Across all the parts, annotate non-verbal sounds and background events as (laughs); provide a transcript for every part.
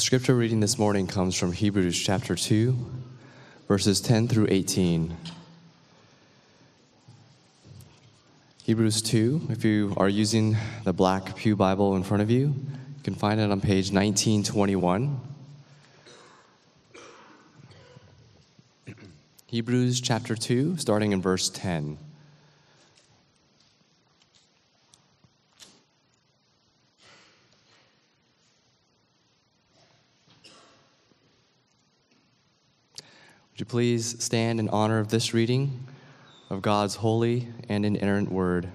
The scripture reading this morning comes from Hebrews chapter 2, verses 10 through 18. Hebrews 2, if you are using the black Pew Bible in front of you, you can find it on page 1921. Hebrews chapter 2, starting in verse 10. Please stand in honor of this reading of God's holy and inerrant word?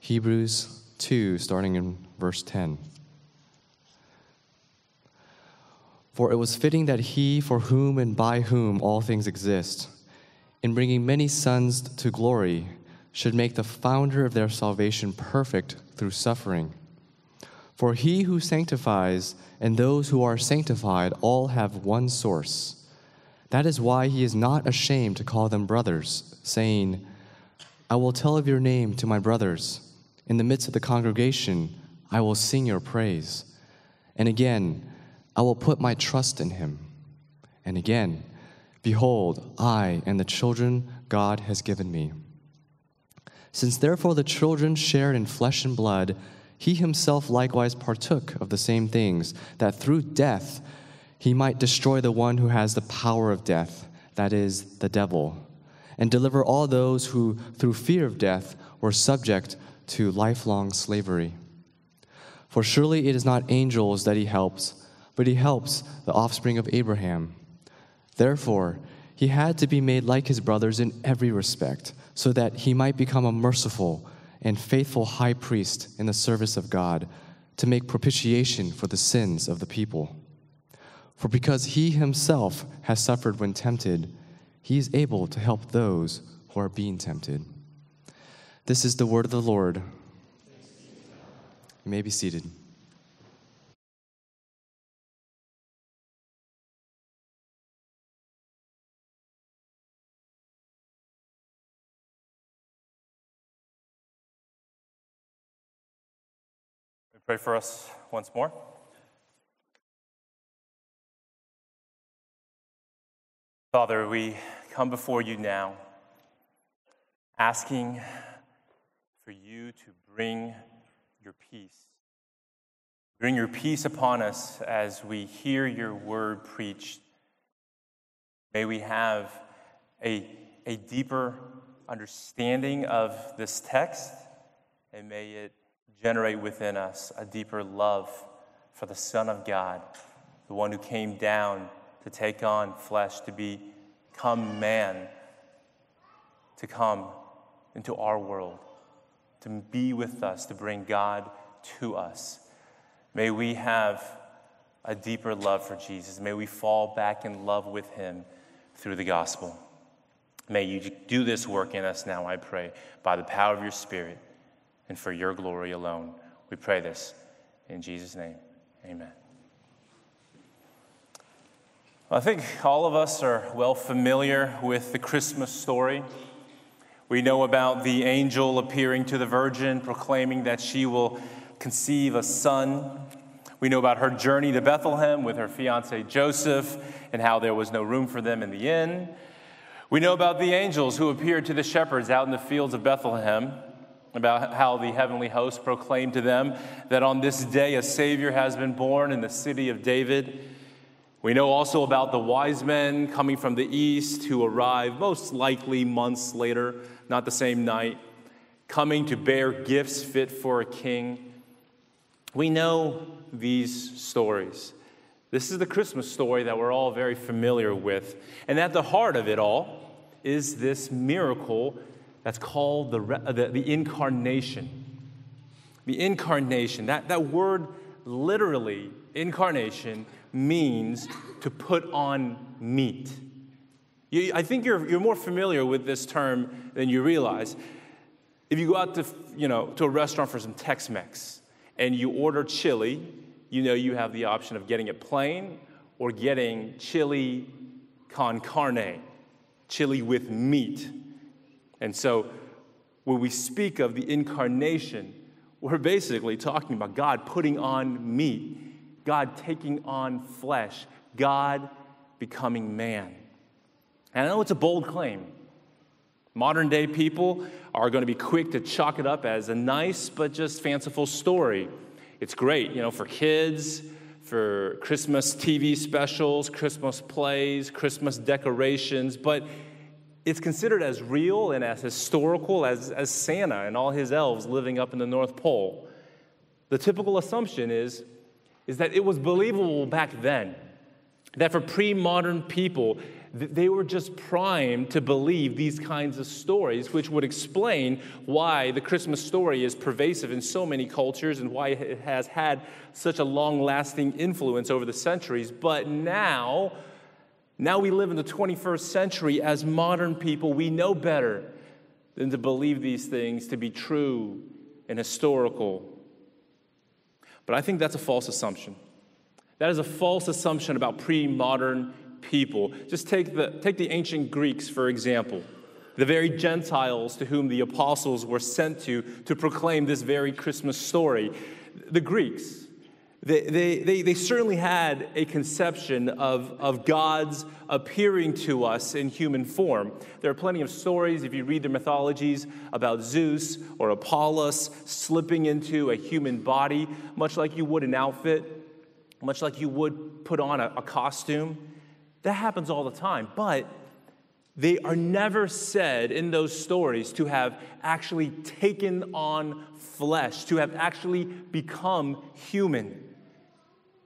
Hebrews 2, starting in verse 10. For it was fitting that he, for whom and by whom all things exist, in bringing many sons to glory, should make the founder of their salvation perfect through suffering. For he who sanctifies and those who are sanctified all have one source. That is why he is not ashamed to call them brothers, saying, I will tell of your name to my brothers. In the midst of the congregation, I will sing your praise. And again, I will put my trust in him. And again, behold, I and the children God has given me. Since therefore the children shared in flesh and blood, he himself likewise partook of the same things, that through death he might destroy the one who has the power of death, that is, the devil, and deliver all those who, through fear of death, were subject to lifelong slavery. For surely it is not angels that he helps but he helps the offspring of Abraham. Therefore, he had to be made like his brothers in every respect, so that he might become a merciful and faithful high priest in the service of God, to make propitiation for the sins of the people. For because he himself has suffered when tempted, he is able to help those who are being tempted. This is the word of the Lord. You may be seated. Pray for us once more. Father, we come before you now asking for you to bring your peace. Bring your peace upon us as we hear your word preached. May we have a, a deeper understanding of this text, and may it generate within us a deeper love for the Son of God, the one who came down to take on flesh, to become man, to come into our world, to be with us, to bring God to us. May we have a deeper love for Jesus. May we fall back in love with him through the gospel. May you do this work in us now, I pray, by the power of your Spirit and for your glory alone. We pray this in Jesus' name. Amen. I think all of us are well familiar with the Christmas story. We know about the angel appearing to the virgin, proclaiming that she will conceive a son. We know about her journey to Bethlehem with her fiance Joseph and how there was no room for them in the inn. We know about the angels who appeared to the shepherds out in the fields of Bethlehem about how the heavenly host proclaimed to them that on this day a Savior has been born in the city of David. We know also about the wise men coming from the east who arrive most likely months later, not the same night, coming to bear gifts fit for a king. We know these stories. This is the Christmas story that we're all very familiar with. And at the heart of it all is this miracle that's called the, the, the incarnation. The incarnation, that, that word literally, incarnation, means to put on meat. You, I think you're, you're more familiar with this term than you realize. If you go out to, you know, to a restaurant for some Tex Mex and you order chili, you know you have the option of getting it plain or getting chili con carne, chili with meat. And so when we speak of the incarnation, we're basically talking about God putting on meat God taking on flesh, God becoming man. And I know it's a bold claim. Modern day people are going to be quick to chalk it up as a nice but just fanciful story. It's great, you know, for kids, for Christmas TV specials, Christmas plays, Christmas decorations, but it's considered as real and as historical as, as Santa and all his elves living up in the North Pole. The typical assumption is, is that it was believable back then, that for pre modern people, they were just primed to believe these kinds of stories, which would explain why the Christmas story is pervasive in so many cultures and why it has had such a long lasting influence over the centuries. But now, now we live in the 21st century as modern people. We know better than to believe these things to be true and historical. But I think that's a false assumption. That is a false assumption about pre modern people. Just take the, take the ancient Greeks, for example, the very Gentiles to whom the apostles were sent to to proclaim this very Christmas story. The Greeks, they, they, they, certainly had a conception of, of God's appearing to us in human form. There are plenty of stories, if you read the mythologies, about Zeus or Apollos slipping into a human body, much like you would an outfit, much like you would put on a, a costume. That happens all the time. But they are never said in those stories to have actually taken on flesh, to have actually become human.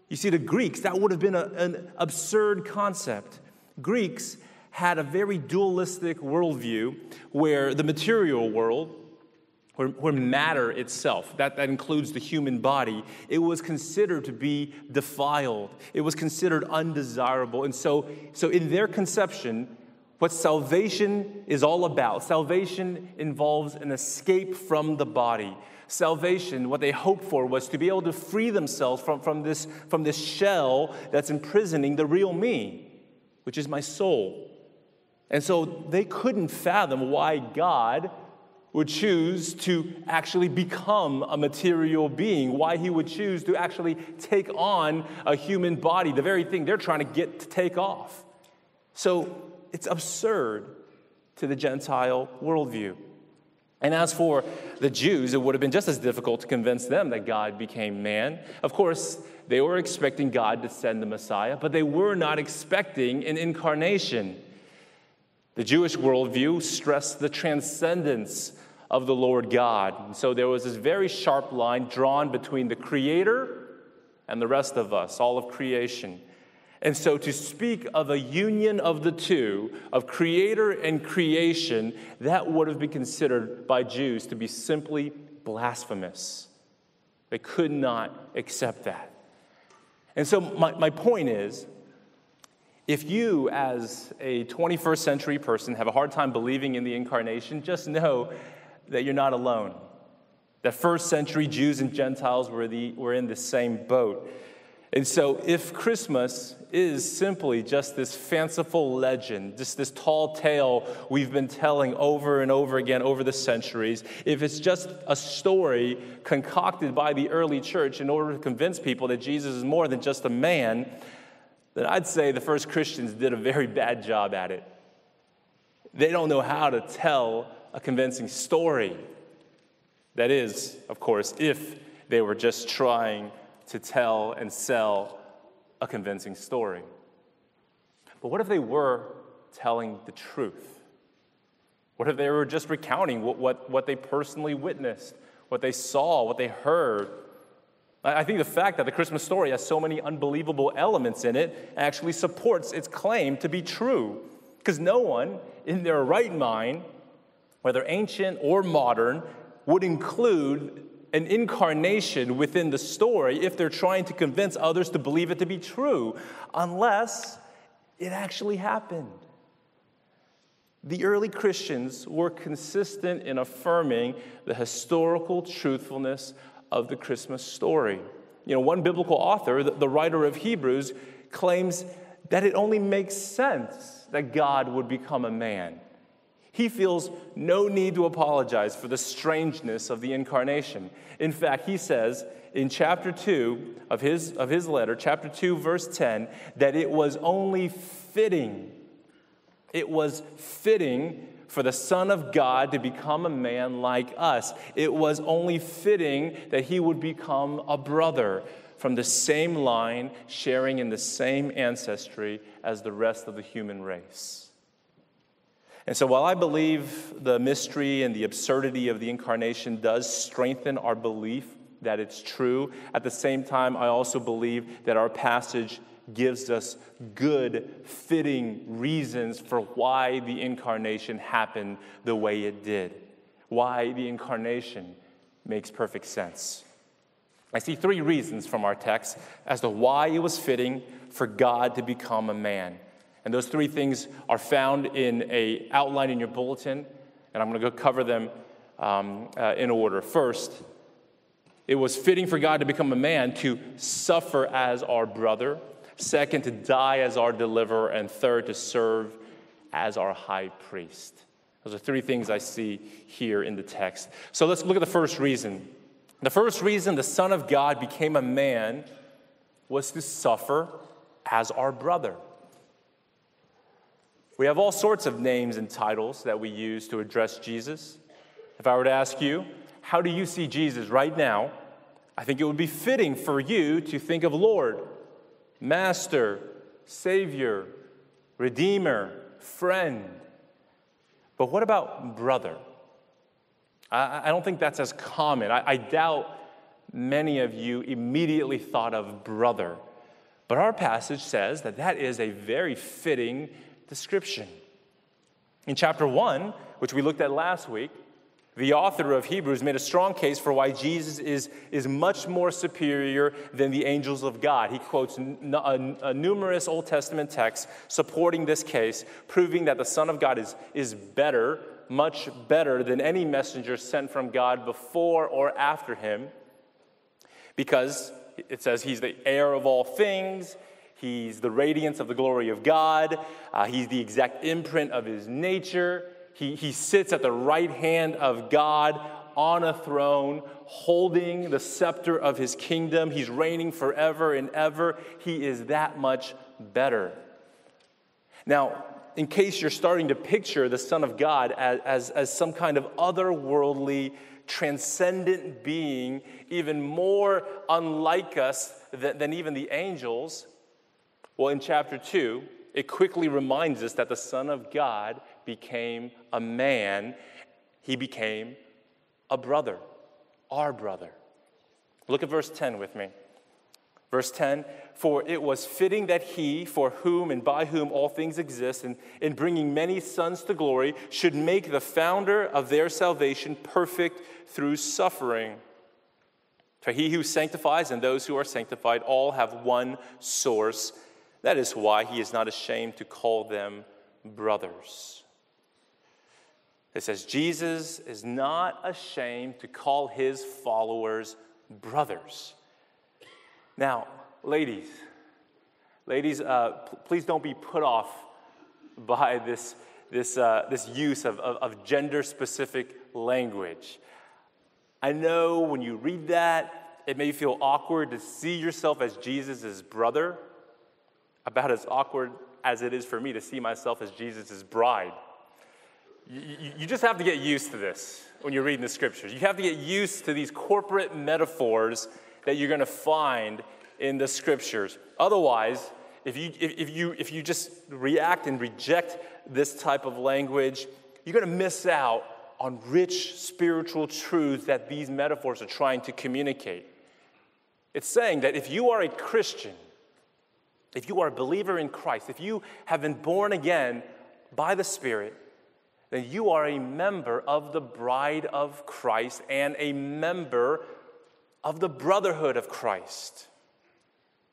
You see, the Greeks, that would have been a, an absurd concept. Greeks had a very dualistic worldview where the material world, where, where, matter itself, that, that includes the human body, it was considered to be defiled. It was considered undesirable. And so, so in their conception, what salvation is all about, salvation involves an escape from the body salvation, what they hoped for was to be able to free themselves from, from, this, from this shell that's imprisoning the real me, which is my soul. And so they couldn't fathom why God would choose to actually become a material being, why he would choose to actually take on a human body, the very thing they're trying to get to take off. So it's absurd to the Gentile worldview. And as for the Jews, it would have been just as difficult to convince them that God became man. Of course, they were expecting God to send the Messiah, but they were not expecting an incarnation. The Jewish worldview stressed the transcendence of the Lord God. And so there was this very sharp line drawn between the Creator and the rest of us, all of creation. And so, to speak of a union of the two, of creator and creation, that would have been considered by Jews to be simply blasphemous. They could not accept that. And so, my, my point is if you, as a 21st century person, have a hard time believing in the incarnation, just know that you're not alone. That first century Jews and Gentiles were, the, were in the same boat. And so, if Christmas is simply just this fanciful legend, just this tall tale we've been telling over and over again over the centuries, if it's just a story concocted by the early church in order to convince people that Jesus is more than just a man, then I'd say the first Christians did a very bad job at it. They don't know how to tell a convincing story. That is, of course, if they were just trying to tell and sell a convincing story. But what if they were telling the truth? What if they were just recounting what, what, what they personally witnessed, what they saw, what they heard? I think the fact that the Christmas story has so many unbelievable elements in it actually supports its claim to be true. Because no one in their right mind, whether ancient or modern, would include an incarnation within the story if they're trying to convince others to believe it to be true, unless it actually happened. The early Christians were consistent in affirming the historical truthfulness of the Christmas story. You know, one biblical author, the writer of Hebrews, claims that it only makes sense that God would become a man. He feels no need to apologize for the strangeness of the incarnation. In fact, he says in chapter 2 of his, of his letter, chapter 2, verse 10, that it was only fitting, it was fitting for the Son of God to become a man like us. It was only fitting that he would become a brother from the same line, sharing in the same ancestry as the rest of the human race. And so, while I believe the mystery and the absurdity of the incarnation does strengthen our belief that it's true, at the same time, I also believe that our passage gives us good, fitting reasons for why the incarnation happened the way it did, why the incarnation makes perfect sense. I see three reasons from our text as to why it was fitting for God to become a man. And those three things are found in a outline in your bulletin, and I'm going to go cover them um, uh, in order. First, it was fitting for God to become a man to suffer as our brother. Second, to die as our deliverer. And third, to serve as our high priest. Those are three things I see here in the text. So let's look at the first reason the first reason the Son of God became a man was to suffer as our brother. We have all sorts of names and titles that we use to address Jesus. If I were to ask you, how do you see Jesus right now? I think it would be fitting for you to think of Lord, Master, Savior, Redeemer, Friend. But what about brother? I, I don't think that's as common. I, I doubt many of you immediately thought of brother. But our passage says that that is a very fitting description. In chapter 1, which we looked at last week, the author of Hebrews made a strong case for why Jesus is, is much more superior than the angels of God. He quotes n- a, a numerous Old Testament texts supporting this case, proving that the Son of God is, is better much better than any messenger sent from God before or after him, because it says he's the heir of all things, he's the radiance of the glory of God, uh, he's the exact imprint of his nature. He, he sits at the right hand of God on a throne, holding the scepter of his kingdom. He's reigning forever and ever. He is that much better. Now, in case you're starting to picture the Son of God as, as, as some kind of otherworldly, transcendent being, even more unlike us than, than even the angels, well, in chapter 2, it quickly reminds us that the Son of God became a man. He became a brother, our brother. Look at verse 10 with me. Verse 10 For it was fitting that he, for whom and by whom all things exist, and in bringing many sons to glory, should make the founder of their salvation perfect through suffering. For he who sanctifies and those who are sanctified all have one source. That is why he is not ashamed to call them brothers. It says, Jesus is not ashamed to call his followers brothers. Now, ladies, ladies, uh, please don't be put off by this, this, uh, this use of, of, of gender specific language. I know when you read that, it may feel awkward to see yourself as Jesus' brother, about as awkward as it is for me to see myself as Jesus' bride. You, you, just have to get used to this when you're reading the scriptures. You have to get used to these corporate metaphors that you're going to find in the scriptures. Otherwise, if you, if, you, if you just react and reject this type of language, you're going to miss out on rich spiritual truths that these metaphors are trying to communicate. It's saying that if you are a Christian, if you are a believer in Christ, if you have been born again by the Spirit, then you are a member of the bride of Christ and a member of the brotherhood of Christ.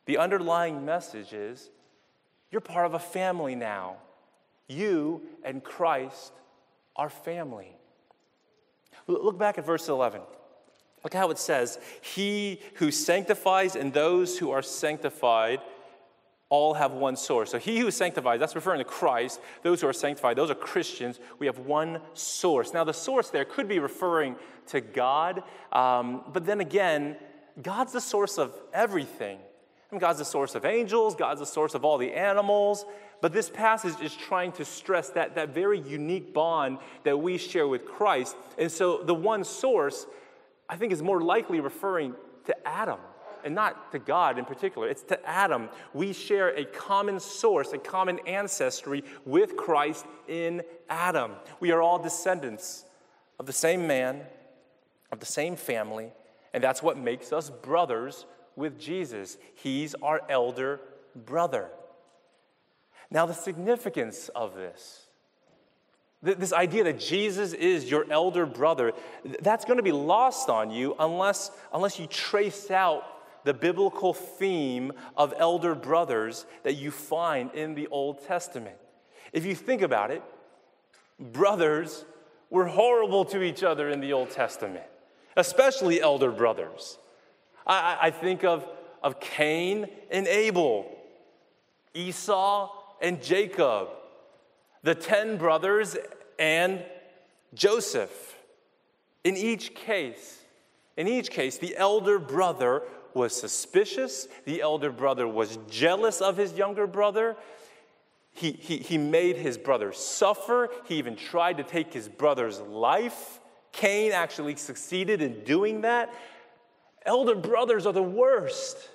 The underlying message is you're part of a family now. You and Christ are family. Look back at verse 11. Look how it says, He who sanctifies and those who are sanctified all have one source. So he who is sanctified, that's referring to Christ. Those who are sanctified, those are Christians. We have one source. Now, the source there could be referring to God, um, but then again, God's the source of everything. I mean, God's the source of angels, God's the source of all the animals. But this passage is trying to stress that, that very unique bond that we share with Christ. And so the one source, I think, is more likely referring to Adam and not to God in particular. It's to Adam. We share a common source, a common ancestry with Christ in Adam. We are all descendants of the same man, of the same family, and that's what makes us brothers with Jesus. He's our elder brother. Now, the significance of this, this idea that Jesus is your elder brother, that's going to be lost on you unless, unless you trace out the biblical theme of elder brothers that you find in the Old Testament. If you think about it, brothers were horrible to each other in the Old Testament, especially elder brothers. I, I think of, of Cain and Abel, Esau and Jacob, the 10 brothers and Joseph. In each case, in each case, the elder brother was suspicious. The elder brother was jealous of his younger brother. He, he, he made his brother suffer. He even tried to take his brother's life. Cain actually succeeded in doing that. Elder brothers are the worst.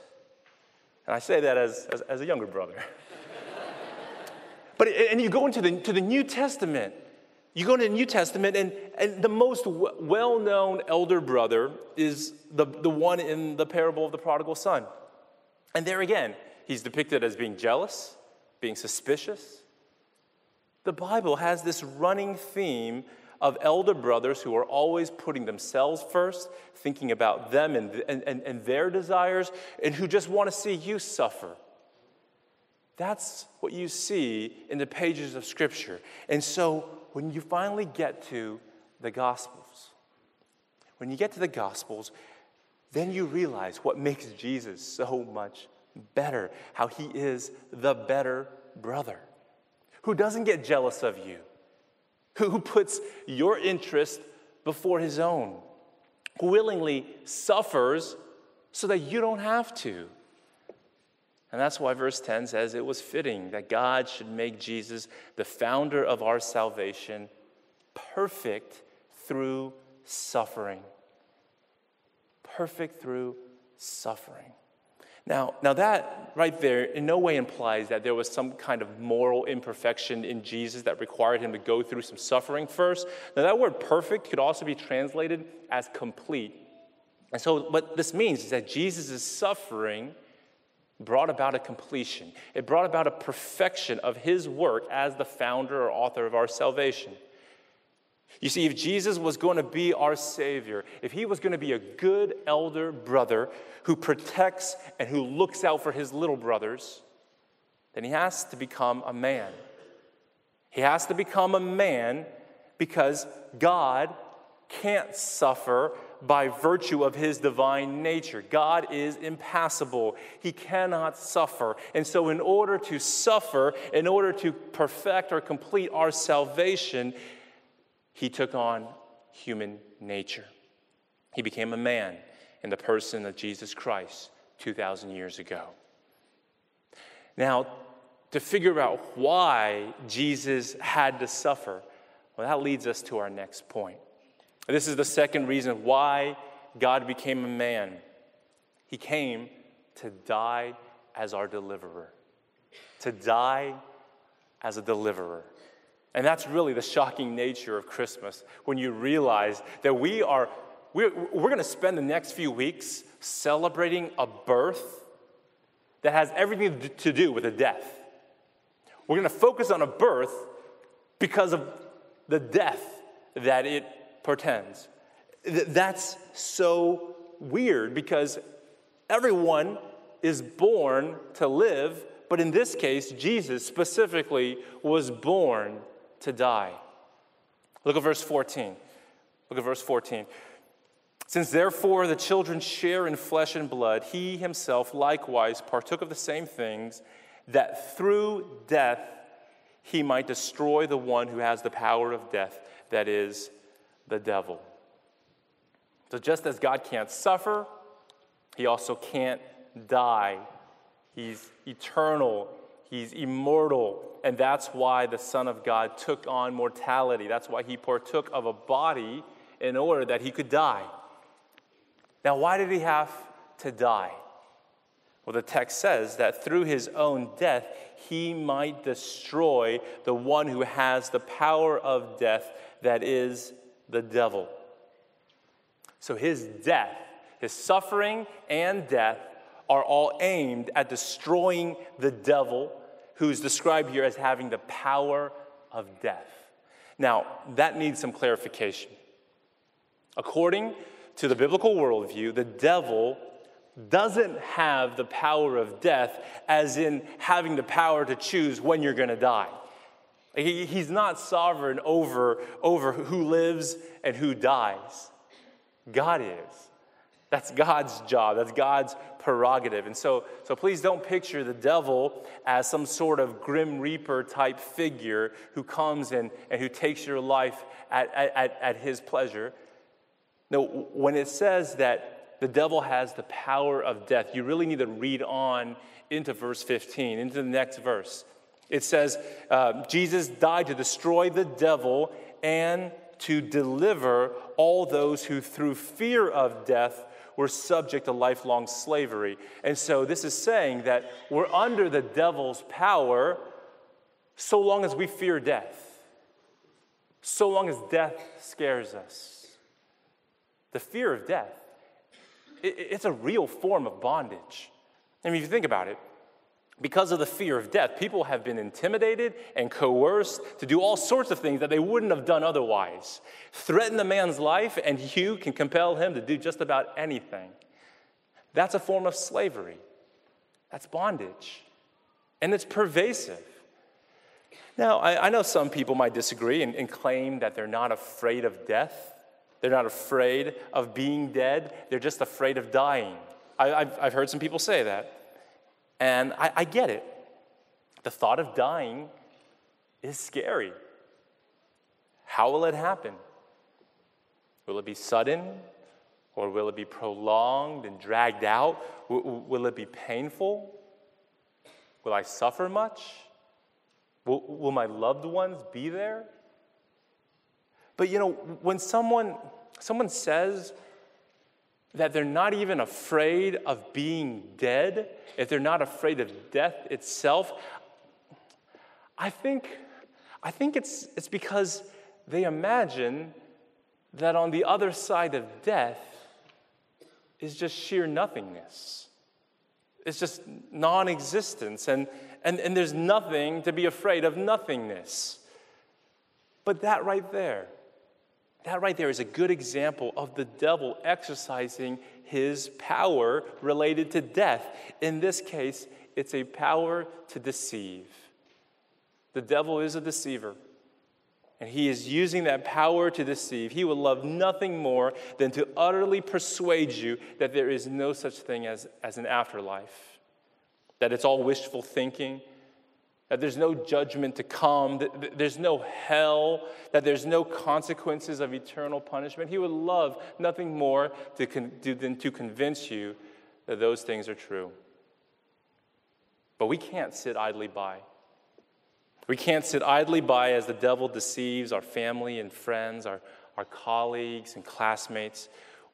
And I say that as, as, as a younger brother. (laughs) but, and you go into the, to the New Testament, you go to the New Testament, and, and the most w- well known elder brother is the, the one in the parable of the prodigal son. And there again, he's depicted as being jealous, being suspicious. The Bible has this running theme of elder brothers who are always putting themselves first, thinking about them and, and, and, their desires, and who just want to see you suffer. That's what you see in the pages of Scripture. And so when you finally get to the Gospels, when you get to the Gospels, then you realize what makes Jesus so much better, how he is the better brother, who doesn't get jealous of you, who puts your interest before his own, who willingly suffers so that you don't have to. And that's why verse 10 says it was fitting that God should make Jesus the founder of our salvation perfect through suffering. Perfect through suffering. Now, now that right there in no way implies that there was some kind of moral imperfection in Jesus that required him to go through some suffering first. Now that word perfect could also be translated as complete. And so what this means is that Jesus' is suffering brought about a completion. It brought about a perfection of his work as the founder or author of our salvation. You see, if Jesus was going to be our Savior, if he was going to be a good elder brother who protects and who looks out for his little brothers, then he has to become a man. He has to become a man because God can't suffer by virtue of his divine nature. God is impassible, he cannot suffer. And so, in order to suffer, in order to perfect or complete our salvation, he took on human nature. He became a man in the person of Jesus Christ 2,000 years ago. Now, to figure out why Jesus had to suffer, well, that leads us to our next point. This is the second reason why God became a man. He came to die as our deliverer, to die as a deliverer. And that's really the shocking nature of Christmas when you realize that we are, we're, we're going to spend the next few weeks celebrating a birth that has everything to do with a death. We're going to focus on a birth because of the death that it portends. That's so weird because everyone is born to live, but in this case, Jesus specifically was born to die. Look at verse 14. Look at verse 14. Since therefore the children share in flesh and blood, he himself likewise partook of the same things, that through death he might destroy the one who has the power of death, that is, the devil. So, just as God can't suffer, he also can't die. He's eternal, he's immortal, and that's why the Son of God took on mortality. That's why he partook of a body in order that he could die. Now, why did he have to die? Well, the text says that through his own death, he might destroy the one who has the power of death, that is the devil. So his death, his suffering and death, are all aimed at destroying the devil, who's described here as having the power of death. Now, that needs some clarification. According to the biblical worldview, the devil doesn't have the power of death, as in having the power to choose when you're going to die. He, he's not sovereign over, over who lives and who dies. God is. That's God's job. That's God's prerogative. And so, so please don't picture the devil as some sort of grim reaper type figure who comes and, and who takes your life at, at, at his pleasure. No, when it says that the devil has the power of death, you really need to read on into verse 15, into the next verse. It says, uh, Jesus died to destroy the devil and to deliver all those who, through fear of death, were subject to lifelong slavery. And so, this is saying that we're under the devil's power so long as we fear death, so long as death scares us. The fear of death, it's a real form of bondage. I mean, if you think about it, because of the fear of death, people have been intimidated and coerced to do all sorts of things that they wouldn't have done otherwise. Threaten a man's life, and you can compel him to do just about anything. That's a form of slavery. That's bondage. And it's pervasive. Now, I, I know some people might disagree and, and claim that they're not afraid of death. They're not afraid of being dead, they're just afraid of dying. I, have I've heard some people say that. And I, I get it. The thought of dying is scary. How will it happen? Will it be sudden? Or will it be prolonged and dragged out? Will, will it be painful? Will I suffer much? Will, will my loved ones be there? But you know, when someone, someone says that they're not even afraid of being dead, if they're not afraid of death itself, I think, I think it's, it's because they imagine that on the other side of death is just sheer nothingness. It's just non existence, and, and, and there's nothing to be afraid of nothingness. But that right there, that right there is a good example of the devil exercising his power related to death. In this case, it's a power to deceive. The devil is a deceiver, and he is using that power to deceive. He would love nothing more than to utterly persuade you that there is no such thing as, as an afterlife, that it's all wishful thinking, that there's no judgment to come, that there's no hell, that there's no consequences of eternal punishment. He would love nothing more to con- than to convince you that those things are true. But we can't sit idly by. We can't sit idly by as the devil deceives our family and friends, our, our colleagues and classmates.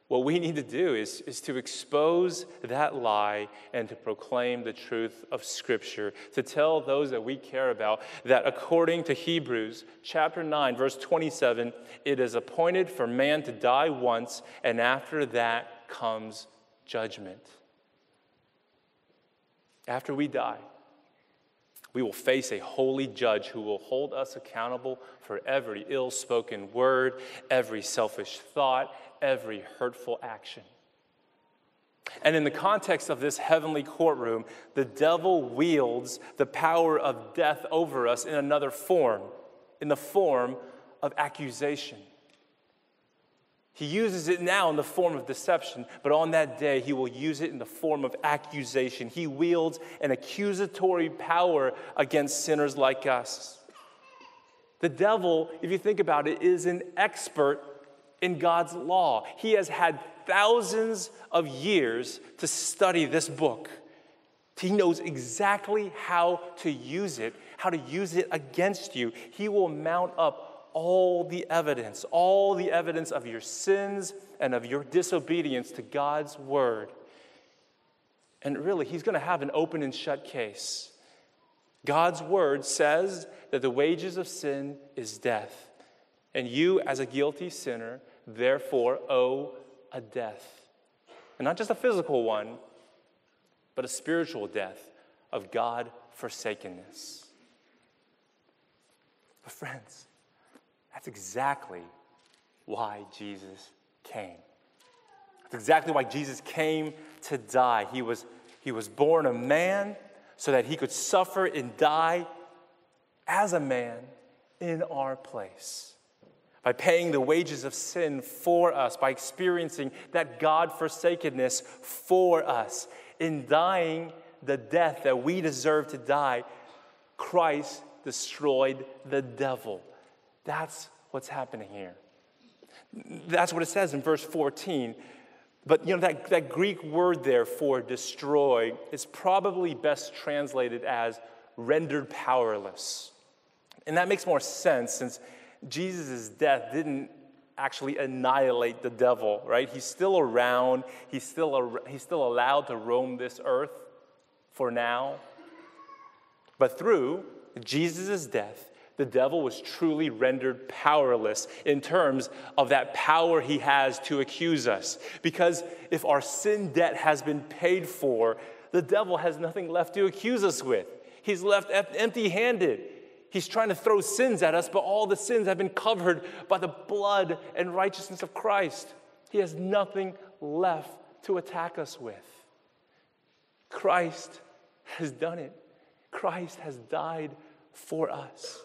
What we need to do is, is to expose that lie and to proclaim the truth of Scripture, to tell those that we care about that according to Hebrews chapter 9, verse 27, it is appointed for man to die once, and after that comes judgment. After we die, we will face a holy judge who will hold us accountable for every ill spoken word, every selfish thought, every hurtful action. And in the context of this heavenly courtroom, the devil wields the power of death over us in another form, in the form of accusation. He uses it now in the form of deception, but on that day, he will use it in the form of accusation. He wields an accusatory power against sinners like us. The devil, if you think about it, is an expert in God's law. He has had thousands of years to study this book. He knows exactly how to use it, how to use it against you. He will mount up all the evidence, all the evidence of your sins and of your disobedience to God's word. And really, he's going to have an open and shut case. God's word says that the wages of sin is death. And you, as a guilty sinner, therefore owe a death. And not just a physical one, but a spiritual death of God forsakenness. But, friends, that's exactly why Jesus came. That's exactly why Jesus came to die. He was, he was born a man so that he could suffer and die as a man in our place. By paying the wages of sin for us, by experiencing that God forsakenness for us, in dying the death that we deserve to die, Christ destroyed the devil. That's what's happening here. That's what it says in verse 14. But you know, that, that Greek word there for destroy is probably best translated as rendered powerless. And that makes more sense since Jesus' death didn't actually annihilate the devil, right? He's still around, he's still, he's still allowed to roam this earth for now. But through Jesus' death, the devil was truly rendered powerless in terms of that power he has to accuse us. Because if our sin debt has been paid for, the devil has nothing left to accuse us with. He's left empty handed. He's trying to throw sins at us, but all the sins have been covered by the blood and righteousness of Christ. He has nothing left to attack us with. Christ has done it. Christ has died for us.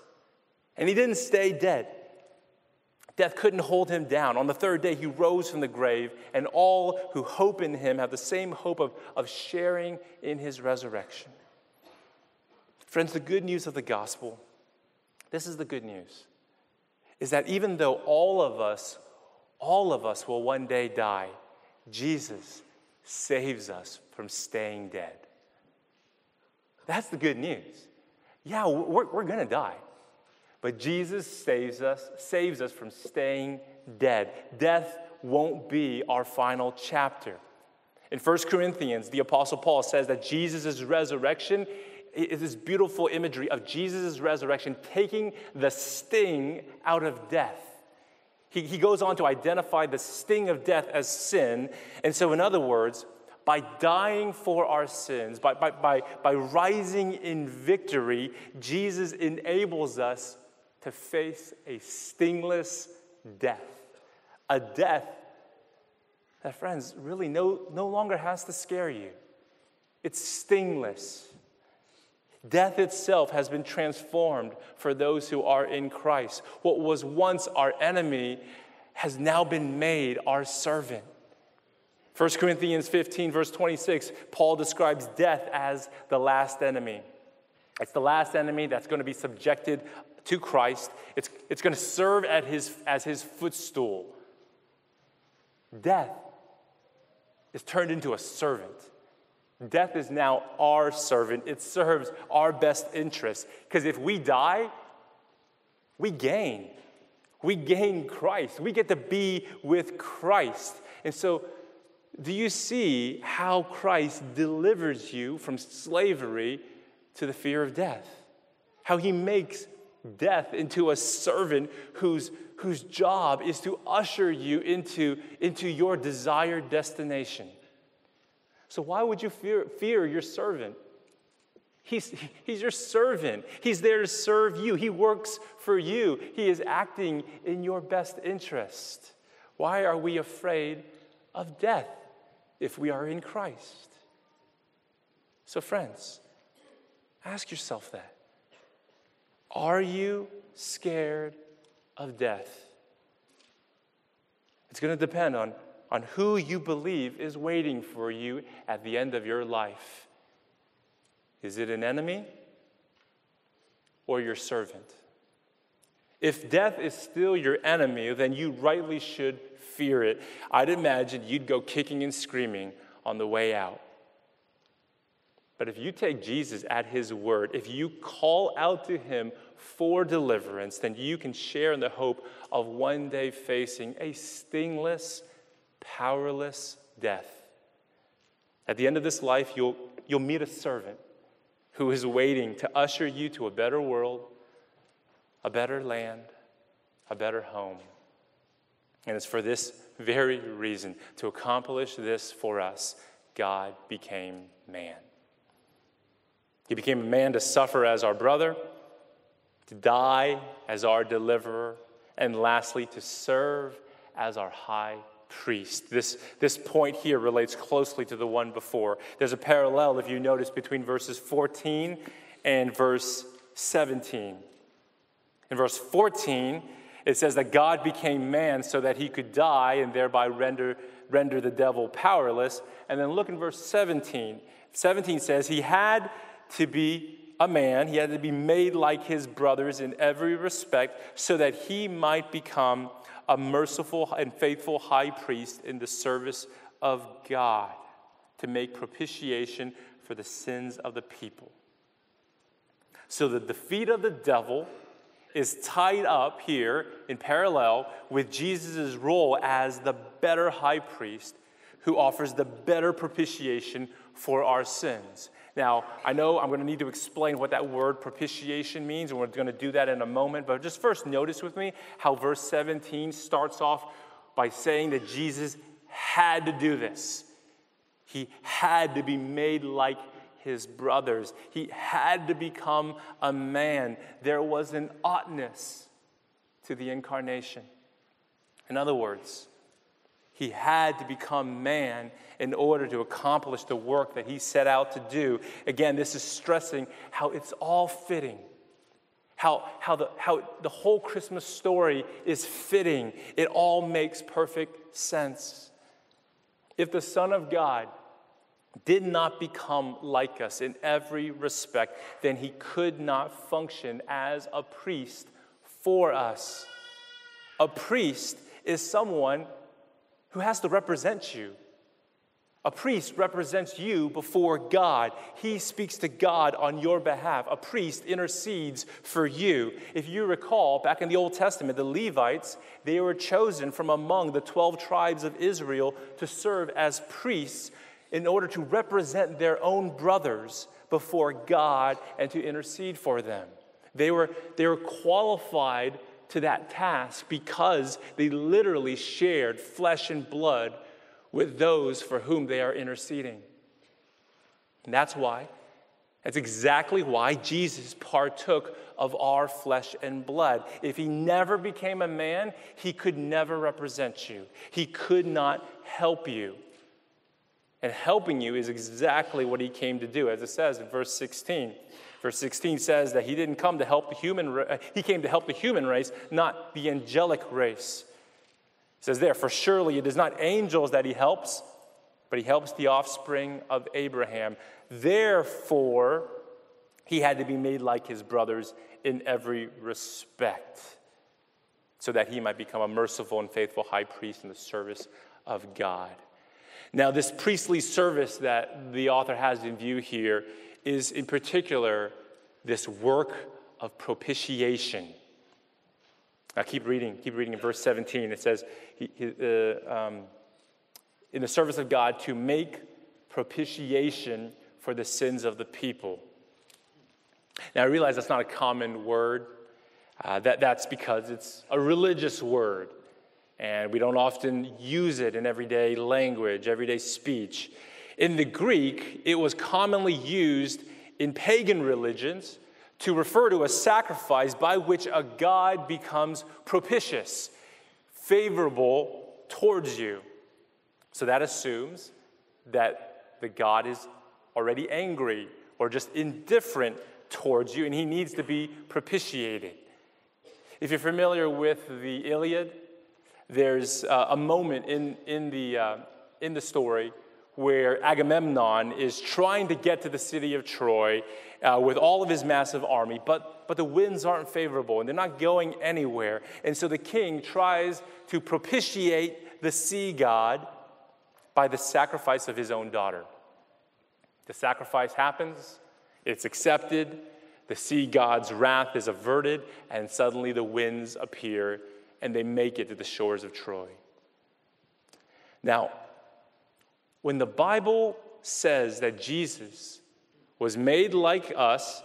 And he didn't stay dead. Death couldn't hold him down. On the third day, he rose from the grave, and all who hope in him have the same hope of, of sharing in his resurrection. Friends, the good news of the gospel this is the good news is that even though all of us, all of us will one day die, Jesus saves us from staying dead. That's the good news. Yeah, we're, we're to die. But Jesus saves us, saves us from staying dead. Death won't be our final chapter. In 1 Corinthians, the Apostle Paul says that Jesus' resurrection is this beautiful imagery of Jesus' resurrection taking the sting out of death. He, he goes on to identify the sting of death as sin. And so, in other words, by dying for our sins, by, by, by, by rising in victory, Jesus enables us to face a stingless death. A death that, friends, really no, no longer has to scare you. It's stingless. Death itself has been transformed for those who are in Christ. What was once our enemy has now been made our servant. 1 Corinthians 15, verse 26, Paul describes death as the last enemy. It's the last enemy that's going to be subjected to Christ. It's, it's going to serve at his, as his footstool. Death is turned into a servant. Death is now our servant. It serves our best interest. Because if we die, we gain. We gain Christ. We get to be with Christ. And so, do you see how Christ delivers you from slavery to the fear of death? How he makes death into a servant whose, whose job is to usher you into, into your desired destination. So, why would you fear, fear your servant? He's, he's your servant. He's there to serve you. He works for you. He is acting in your best interest. Why are we afraid of death if we are in Christ? So, friends, ask yourself that. Are you scared of death? It's going to depend on, on who you believe is waiting for you at the end of your life. Is it an enemy or your servant? If death is still your enemy, then you rightly should fear it. I'd imagine you'd go kicking and screaming on the way out. But if you take Jesus at his word, if you call out to him for deliverance, then you can share in the hope of one day facing a stingless, powerless death. At the end of this life, you'll, you'll meet a servant who is waiting to usher you to a better world, a better land, a better home. And it's for this very reason, to accomplish this for us, God became man. He became a man to suffer as our brother, to die as our deliverer, and lastly, to serve as our high priest. This, this point here relates closely to the one before. There's a parallel, if you notice, between verses 14 and verse 17. In verse 14, it says that God became man so that he could die and thereby render, render the devil powerless. And then look in verse 17. 17 says, He had to be a man, he had to be made like his brothers in every respect so that he might become a merciful and faithful high priest in the service of God to make propitiation for the sins of the people. So the defeat of the devil is tied up here in parallel with Jesus' role as the better high priest who offers the better propitiation for our sins. Now, I know I'm going to need to explain what that word propitiation means, and we're going to do that in a moment, but just first notice with me how verse 17 starts off by saying that Jesus had to do this. He had to be made like his brothers, he had to become a man. There was an oughtness to the incarnation. In other words, he had to become man in order to accomplish the work that he set out to do. Again, this is stressing how it's all fitting. How, how, the, how the whole Christmas story is fitting. It all makes perfect sense. If the Son of God did not become like us in every respect, then he could not function as a priest for us. A priest is someone who has to represent you. A priest represents you before God. He speaks to God on your behalf. A priest intercedes for you. If you recall, back in the Old Testament, the Levites, they were chosen from among the 12 tribes of Israel to serve as priests in order to represent their own brothers before God and to intercede for them. They were, they were qualified to that task because they literally shared flesh and blood with those for whom they are interceding. And that's why, that's exactly why Jesus partook of our flesh and blood. If he never became a man, he could never represent you, he could not help you. And helping you is exactly what he came to do, as it says in verse 16. Verse 16 says that he didn't come to help the human uh, he came to help the human race, not the angelic race. It says there, for surely it is not angels that he helps, but he helps the offspring of Abraham. Therefore, he had to be made like his brothers in every respect, so that he might become a merciful and faithful high priest in the service of God. Now, this priestly service that the author has in view here is, in particular, this work of propitiation. Now, keep reading, keep reading in verse 17. It says, he, he, uh, um, In the service of God to make propitiation for the sins of the people. Now, I realize that's not a common word. Uh, that, that's because it's a religious word, and we don't often use it in everyday language, everyday speech. In the Greek, it was commonly used in pagan religions to refer to a sacrifice by which a God becomes propitious, favorable towards you. So that assumes that the God is already angry or just indifferent towards you and he needs to be propitiated. If you're familiar with the Iliad, there's uh, a moment in, in, the, uh, in the story where Agamemnon is trying to get to the city of Troy uh, with all of his massive army, but, but the winds aren't favorable and they're not going anywhere. And so the king tries to propitiate the sea god by the sacrifice of his own daughter. The sacrifice happens, it's accepted, the sea god's wrath is averted, and suddenly the winds appear and they make it to the shores of Troy. Now, when the Bible says that Jesus was made like us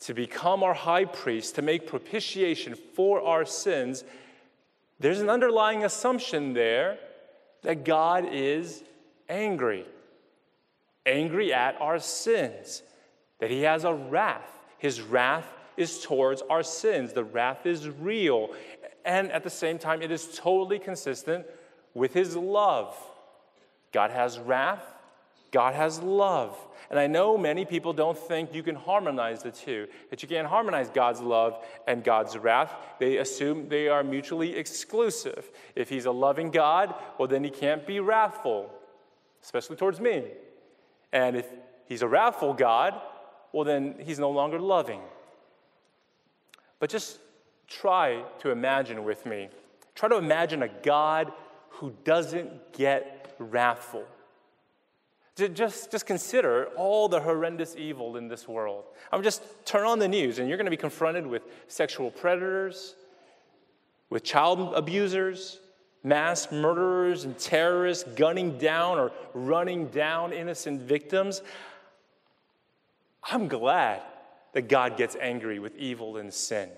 to become our high priest, to make propitiation for our sins, there's an underlying assumption there that God is angry. Angry at our sins, that He has a wrath. His wrath is towards our sins. The wrath is real. And at the same time, it is totally consistent with His love. God has wrath, God has love. And I know many people don't think you can harmonize the two, that you can't harmonize God's love and God's wrath. They assume they are mutually exclusive. If He's a loving God, well, then He can't be wrathful, especially towards me. And if He's a wrathful God, well, then He's no longer loving. But just try to imagine with me. Try to imagine a God who doesn't get wrathful. Just, just consider all the horrendous evil in this world. I mean, just turn on the news, and you're going to be confronted with sexual predators, with child abusers, mass murderers and terrorists gunning down or running down innocent victims. I'm glad that God gets angry with evil and sin.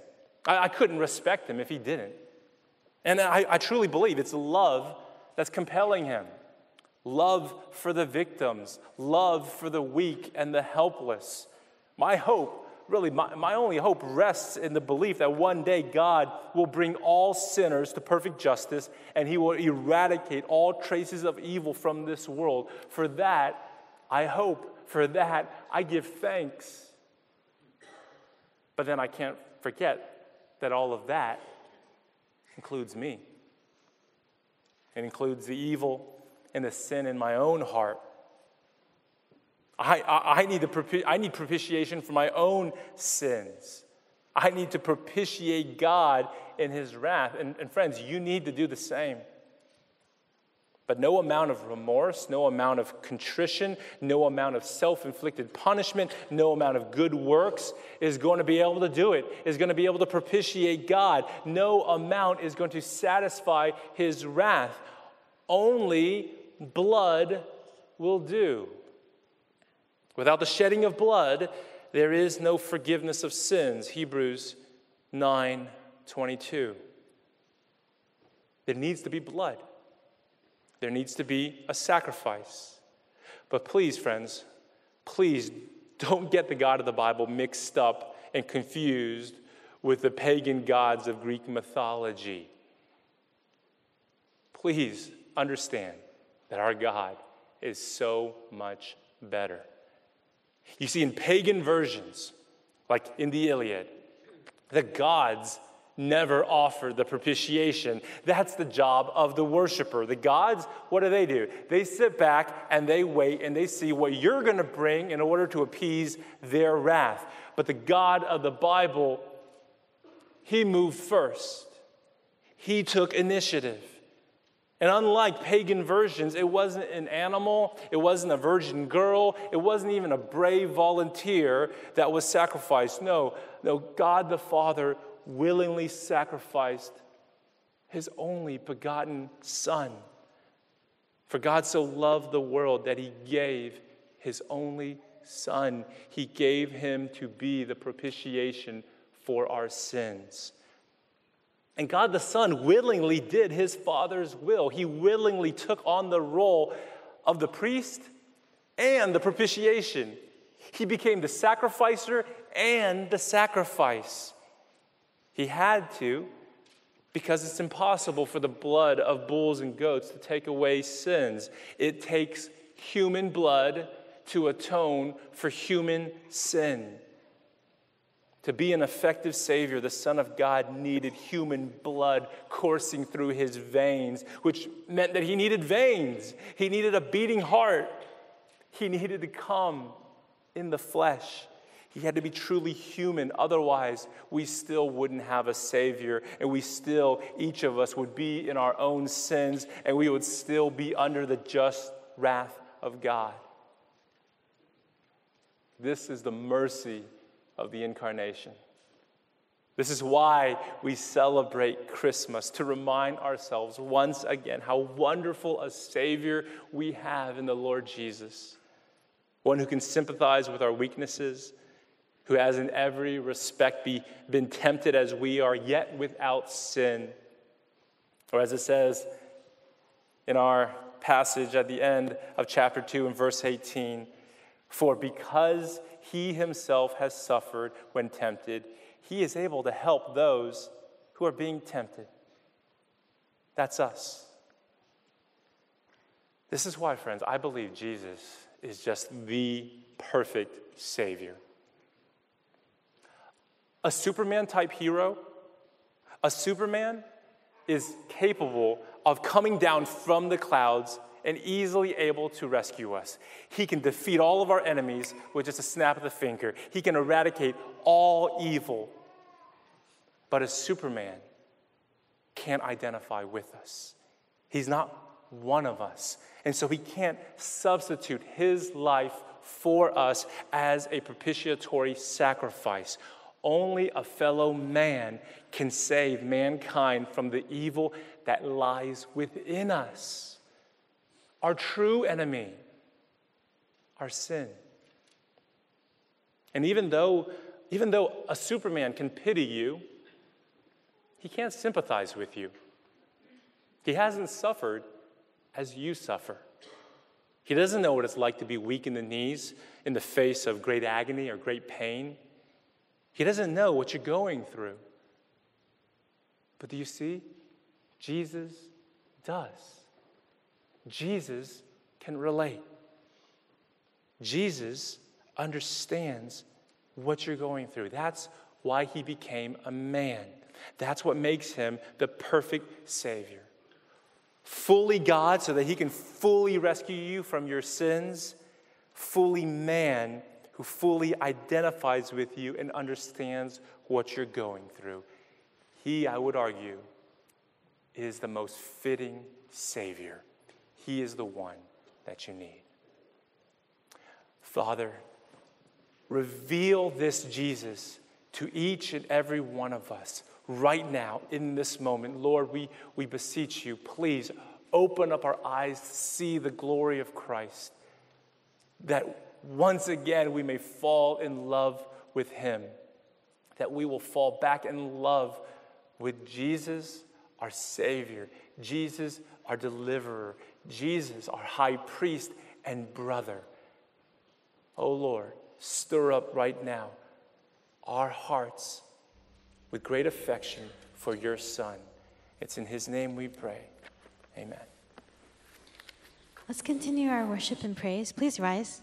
I, I couldn't respect him if he didn't. And I, I truly believe it's love that's compelling him love for the victims, love for the weak and the helpless. My hope, really, my, my only hope rests in the belief that one day God will bring all sinners to perfect justice and he will eradicate all traces of evil from this world. For that, I hope. For that, I give thanks. But then I can't forget that all of that includes me. It includes the evil and the sin in my own heart. I, I, I, need, the, I need propitiation for my own sins. I need to propitiate God in his wrath. And, and friends, you need to do the same. But no amount of remorse, no amount of contrition, no amount of self inflicted punishment, no amount of good works is going to be able to do it, is going to be able to propitiate God. No amount is going to satisfy his wrath. Only blood will do. Without the shedding of blood, there is no forgiveness of sins. Hebrews 9 22. There needs to be blood, there needs to be a sacrifice. But please, friends, please don't get the God of the Bible mixed up and confused with the pagan gods of Greek mythology. Please understand that our God is so much better. You see, in pagan versions, like in the Iliad, the gods never offer the propitiation. That's the job of the worshiper. The gods, what do they do? They sit back and they wait and they see what you're going to bring in order to appease their wrath. But the God of the Bible, he moved first, he took initiative. And unlike pagan versions, it wasn't an animal, it wasn't a virgin girl, it wasn't even a brave volunteer that was sacrificed. No, no, God the Father willingly sacrificed his only begotten Son. For God so loved the world that he gave his only Son. He gave him to be the propitiation for our sins. And God the Son willingly did his Father's will. He willingly took on the role of the priest and the propitiation. He became the sacrificer and the sacrifice. He had to because it's impossible for the blood of bulls and goats to take away sins. It takes human blood to atone for human sin To be an effective Savior, the Son of God needed human blood coursing through his veins, which meant that he needed veins. He needed a beating heart. He needed to come in the flesh. He had to be truly human. Otherwise, we still wouldn't have a Savior, and we still, each of us, would be in our own sins, and we would still be under the just wrath of God. This is the mercy of the incarnation. This is why we celebrate Christmas, to remind ourselves once again how wonderful a Savior we have in the Lord Jesus. One who can sympathize with our weaknesses, who has in every respect be, been tempted as we are, yet without sin. Or as it says in our passage at the end of chapter 2 and verse 18 For because he himself has suffered when tempted, he is able to help those who are being tempted. That's us. This is why, friends, I believe Jesus is just the perfect Savior. A Superman type hero, a Superman is capable of coming down from the clouds and easily able to rescue us. He can defeat all of our enemies with just a snap of the finger. He can eradicate all evil. But a Superman can't identify with us. He's not one of us. And so he can't substitute his life for us as a propitiatory sacrifice. Only a fellow man can save mankind from the evil that lies within us our true enemy, our sin. And even though, even though a Superman can pity you, he can't sympathize with you. He hasn't suffered as you suffer. He doesn't know what it's like to be weak in the knees in the face of great agony or great pain. He doesn't know what you're going through. But do you see? Jesus does. Jesus can relate. Jesus understands what you're going through. That's why he became a man. That's what makes him the perfect Savior. Fully God, so that he can fully rescue you from your sins. Fully man, who fully identifies with you and understands what you're going through. He, I would argue, is the most fitting Savior. He is the one that you need. Father, reveal this Jesus to each and every one of us right now in this moment. Lord, we, we beseech you, please open up our eyes to see the glory of Christ, that once again we may fall in love with him, that we will fall back in love with Jesus, our Savior, Jesus, our deliverer, Jesus, our high priest and brother. Oh Lord, stir up right now our hearts with great affection for your Son. It's in his name we pray. Amen. Let's continue our worship and praise. Please rise.